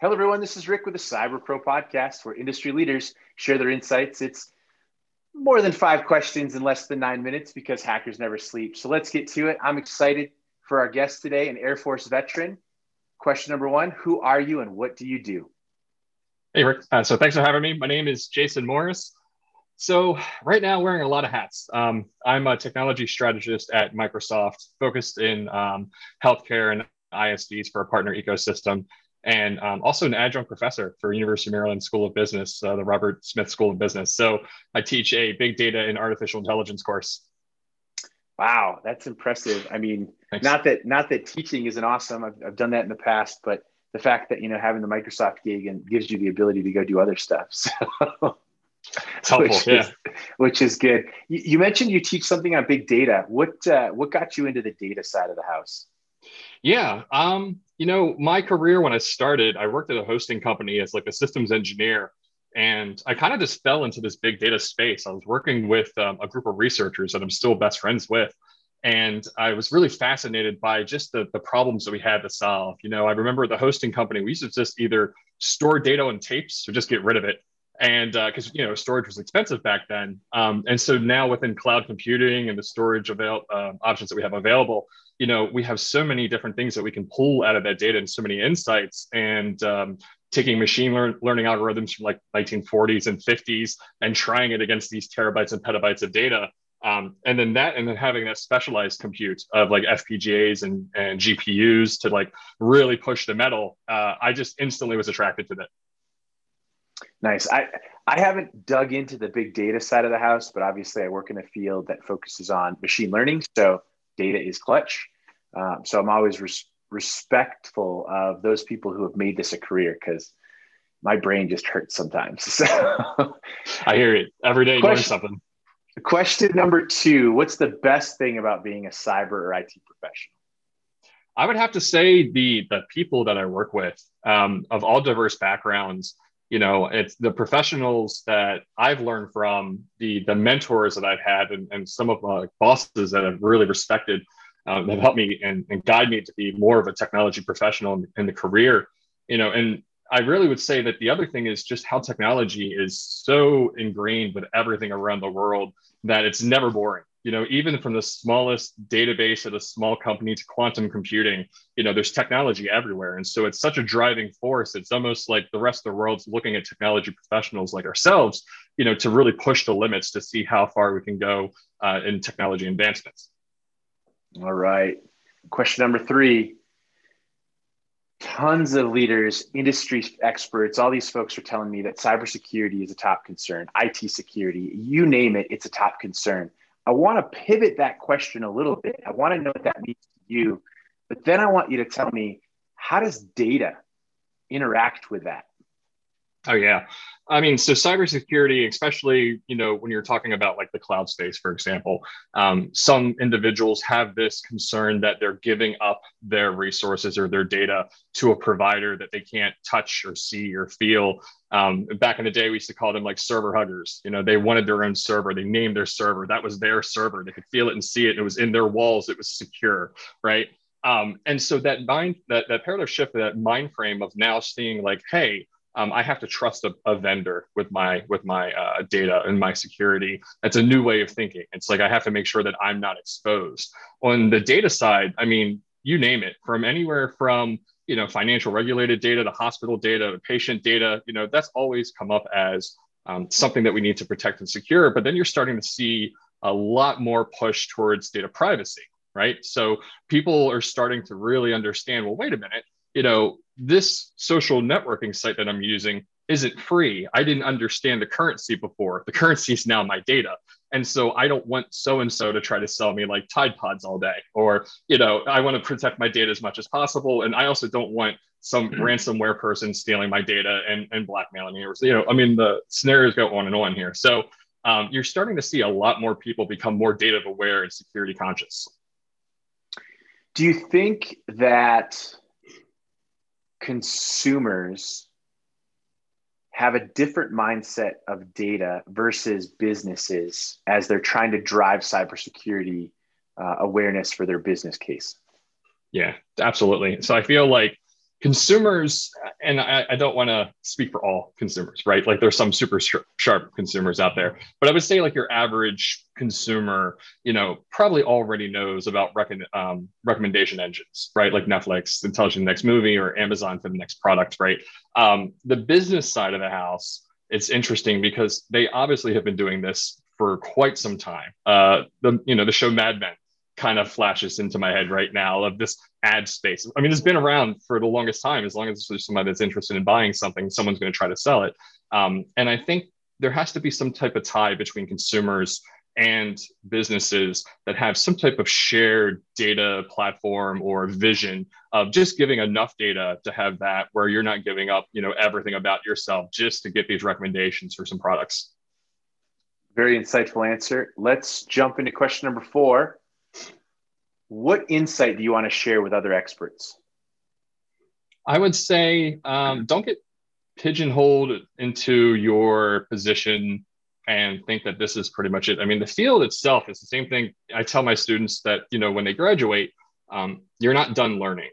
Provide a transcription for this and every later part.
Hello, everyone. This is Rick with the Cyber Pro podcast, where industry leaders share their insights. It's more than five questions in less than nine minutes because hackers never sleep. So let's get to it. I'm excited for our guest today, an Air Force veteran. Question number one Who are you and what do you do? Hey, Rick. Uh, so thanks for having me. My name is Jason Morris. So right now, wearing a lot of hats. Um, I'm a technology strategist at Microsoft, focused in um, healthcare and ISVs for a partner ecosystem and um, also an adjunct professor for University of Maryland School of Business, uh, the Robert Smith School of Business. So I teach a big data and artificial intelligence course. Wow, that's impressive. I mean, Thanks. not that not that teaching isn't awesome. I've, I've done that in the past, but the fact that you know having the Microsoft gig and gives you the ability to go do other stuff. So. It's helpful, which yeah. Is, which is good. You, you, mentioned you teach something on big data. What uh, what got you into the data side of the house? Yeah, um, you know, my career when I started, I worked at a hosting company as like a systems engineer. And I kind of just fell into this big data space. I was working with um, a group of researchers that I'm still best friends with. And I was really fascinated by just the, the problems that we had to solve. You know, I remember the hosting company, we used to just either store data on tapes or just get rid of it and because uh, you know storage was expensive back then. Um, and so now within cloud computing and the storage avail- uh, options that we have available you know we have so many different things that we can pull out of that data and so many insights. And um, taking machine lear- learning algorithms from like 1940s and 50s and trying it against these terabytes and petabytes of data um, and then that and then having that specialized compute of like fpgas and, and gpus to like really push the metal uh, i just instantly was attracted to that Nice. I I haven't dug into the big data side of the house, but obviously I work in a field that focuses on machine learning. So data is clutch. Um, so I'm always res- respectful of those people who have made this a career because my brain just hurts sometimes. So I hear it every day. You learn something. Question number two: What's the best thing about being a cyber or IT professional? I would have to say the the people that I work with um, of all diverse backgrounds you know it's the professionals that i've learned from the the mentors that i've had and, and some of my bosses that i've really respected um, have helped me and, and guide me to be more of a technology professional in, in the career you know and i really would say that the other thing is just how technology is so ingrained with everything around the world that it's never boring you know even from the smallest database at a small company to quantum computing you know there's technology everywhere. And so it's such a driving force. It's almost like the rest of the world's looking at technology professionals like ourselves you know to really push the limits to see how far we can go uh, in technology advancements. All right. Question number three. Tons of leaders industry experts all these folks are telling me that cybersecurity is a top concern it security you name it it's a top concern I want to pivot that question a little bit. I want to know what that means to you, but then I want you to tell me how does data interact with that? Oh yeah. I mean, so cybersecurity, especially you know when you're talking about like the cloud space, for example, um, some individuals have this concern that they're giving up their resources or their data to a provider that they can't touch or see or feel. Um, back in the day, we used to call them like server huggers. You know, they wanted their own server. They named their server. That was their server. They could feel it and see it. It was in their walls. It was secure, right? Um, and so that mind, that that paradigm shift, that mind frame of now seeing like, hey, um, I have to trust a, a, vendor with my with my uh, data and my security. That's a new way of thinking. It's like I have to make sure that I'm not exposed. On the data side, I mean, you name it, from anywhere from you know financial regulated data to hospital data to patient data. You know that's always come up as um, something that we need to protect and secure. But then you're starting to see a lot more push towards data privacy, right? So people are starting to really understand. Well, wait a minute you know, this social networking site that I'm using isn't free. I didn't understand the currency before. The currency is now my data. And so I don't want so and so to try to sell me like Tide Pods all day. Or, you know, I want to protect my data as much as possible. And I also don't want some mm-hmm. ransomware person stealing my data and, and blackmailing me. Or, you know, I mean, the scenarios go on and on here. So um, you're starting to see a lot more people become more data aware and security conscious. Do you think that consumers have a different mindset of data versus businesses as they're trying to drive cybersecurity uh, awareness for their business case. Yeah, absolutely. So I feel like consumers, and I, I don't want to speak for all consumers, right? Like there's some super sh- sharp consumers out there, but I would say like your average consumer, you know, probably already knows about um, recommendation engines, right? Like Netflix, Intelligent Next Movie, or Amazon for the next product, right? Um, the business side of the house, it's interesting because they obviously have been doing this for quite some time. Uh, the you know the show Mad Men kind of flashes into my head right now of this ad space. I mean, it's been around for the longest time. As long as there's somebody that's interested in buying something, someone's going to try to sell it. Um, and I think there has to be some type of tie between consumers and businesses that have some type of shared data platform or vision of just giving enough data to have that where you're not giving up you know everything about yourself just to get these recommendations for some products very insightful answer let's jump into question number four what insight do you want to share with other experts? I would say um, don't get pigeonholed into your position and think that this is pretty much it. I mean, the field itself is the same thing. I tell my students that you know when they graduate, um, you're not done learning.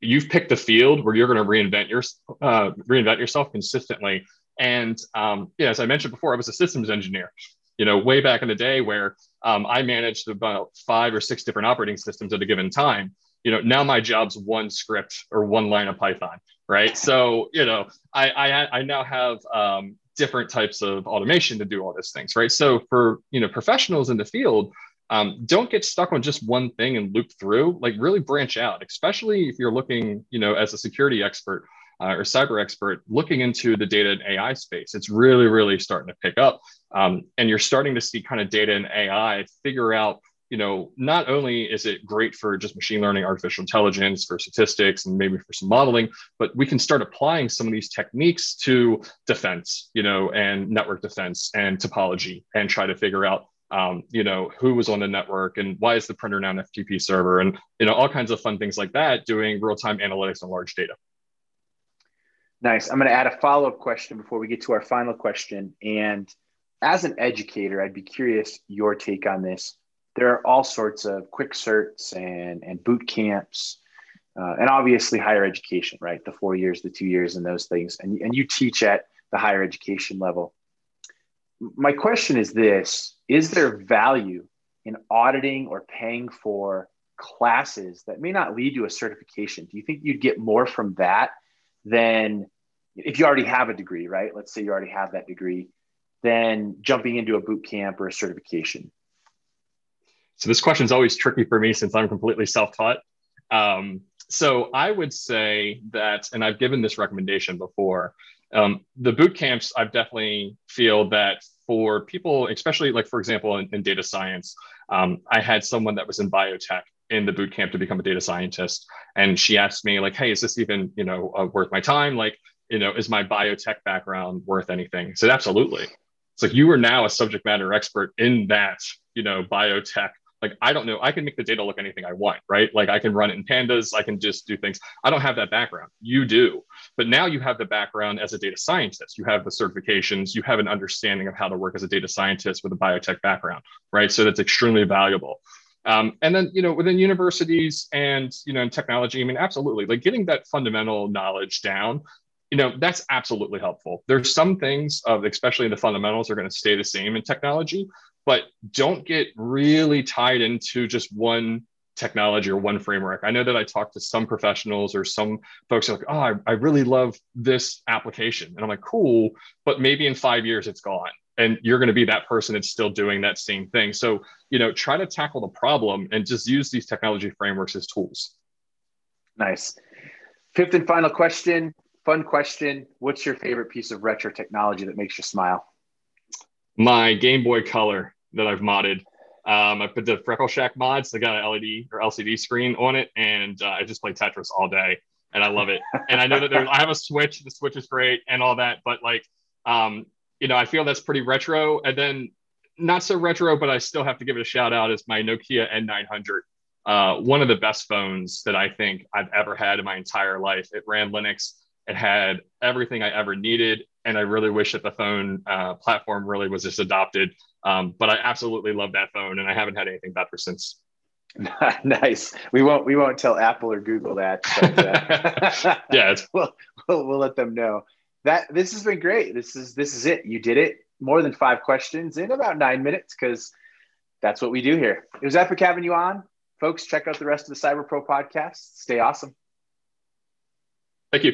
You've picked the field where you're going to reinvent your uh, reinvent yourself consistently. And um, yeah, as I mentioned before, I was a systems engineer you know, way back in the day where um, I managed about five or six different operating systems at a given time. You know, now my job's one script or one line of Python, right? So, you know, I I, I now have um, different types of automation to do all these things, right? So for you know professionals in the field, um, don't get stuck on just one thing and loop through. Like really branch out, especially if you're looking, you know, as a security expert uh, or cyber expert looking into the data and AI space. It's really, really starting to pick up. Um, and you're starting to see kind of data and AI figure out, you know, not only is it great for just machine learning, artificial intelligence, for statistics, and maybe for some modeling, but we can start applying some of these techniques to defense, you know, and network defense and topology and try to figure out um, you know, who was on the network and why is the printer now an FTP server and, you know, all kinds of fun things like that, doing real-time analytics on large data. Nice. I'm going to add a follow up question before we get to our final question. And as an educator, I'd be curious your take on this. There are all sorts of quick certs and, and boot camps, uh, and obviously higher education, right? The four years, the two years, and those things. And, and you teach at the higher education level. My question is this Is there value in auditing or paying for classes that may not lead to a certification? Do you think you'd get more from that than if you already have a degree, right? Let's say you already have that degree, then jumping into a boot camp or a certification. So this question is always tricky for me since I'm completely self-taught. Um, so I would say that, and I've given this recommendation before. Um, the boot camps, I've definitely feel that for people, especially like for example in, in data science, um, I had someone that was in biotech in the boot camp to become a data scientist, and she asked me like, "Hey, is this even you know uh, worth my time?" Like, you know, is my biotech background worth anything? I said, absolutely. It's like you are now a subject matter expert in that, you know, biotech. Like, I don't know, I can make the data look anything I want, right? Like, I can run it in pandas, I can just do things. I don't have that background. You do. But now you have the background as a data scientist. You have the certifications, you have an understanding of how to work as a data scientist with a biotech background, right? So that's extremely valuable. Um, and then, you know, within universities and, you know, in technology, I mean, absolutely, like getting that fundamental knowledge down you know that's absolutely helpful. There's some things of especially the fundamentals are going to stay the same in technology but don't get really tied into just one technology or one framework. I know that i talk to some professionals or some folks are like oh I, I really love this application. And i'm like cool but maybe in five years it's gone and you're going to be that person that's still doing that same thing. So you know try to tackle the problem and just use these technology frameworks as tools. Nice. Fifth and final question fun question. What's your favorite piece of retro technology that makes you smile? My Game Boy Color that I've modded. Um, I put the Freckle Shack mods. I got an LED or LCD screen on it, and uh, I just play Tetris all day, and I love it. and I know that I have a Switch. The Switch is great and all that, but like, um, you know, I feel that's pretty retro. And then not so retro, but I still have to give it a shout out. Is my Nokia N900. Uh, one of the best phones that I think I've ever had in my entire life. It ran Linux. It had everything I ever needed. And I really wish that the phone uh, platform really was just adopted. Um, but I absolutely love that phone and I haven't had anything better since. nice. We won't we won't tell Apple or Google that. But, uh, yeah, we'll, we'll we'll let them know that this has been great. This is this is it. You did it. More than five questions in about nine minutes because that's what we do here. It was epic having you on, folks. Check out the rest of the Cyber Pro podcast. Stay awesome.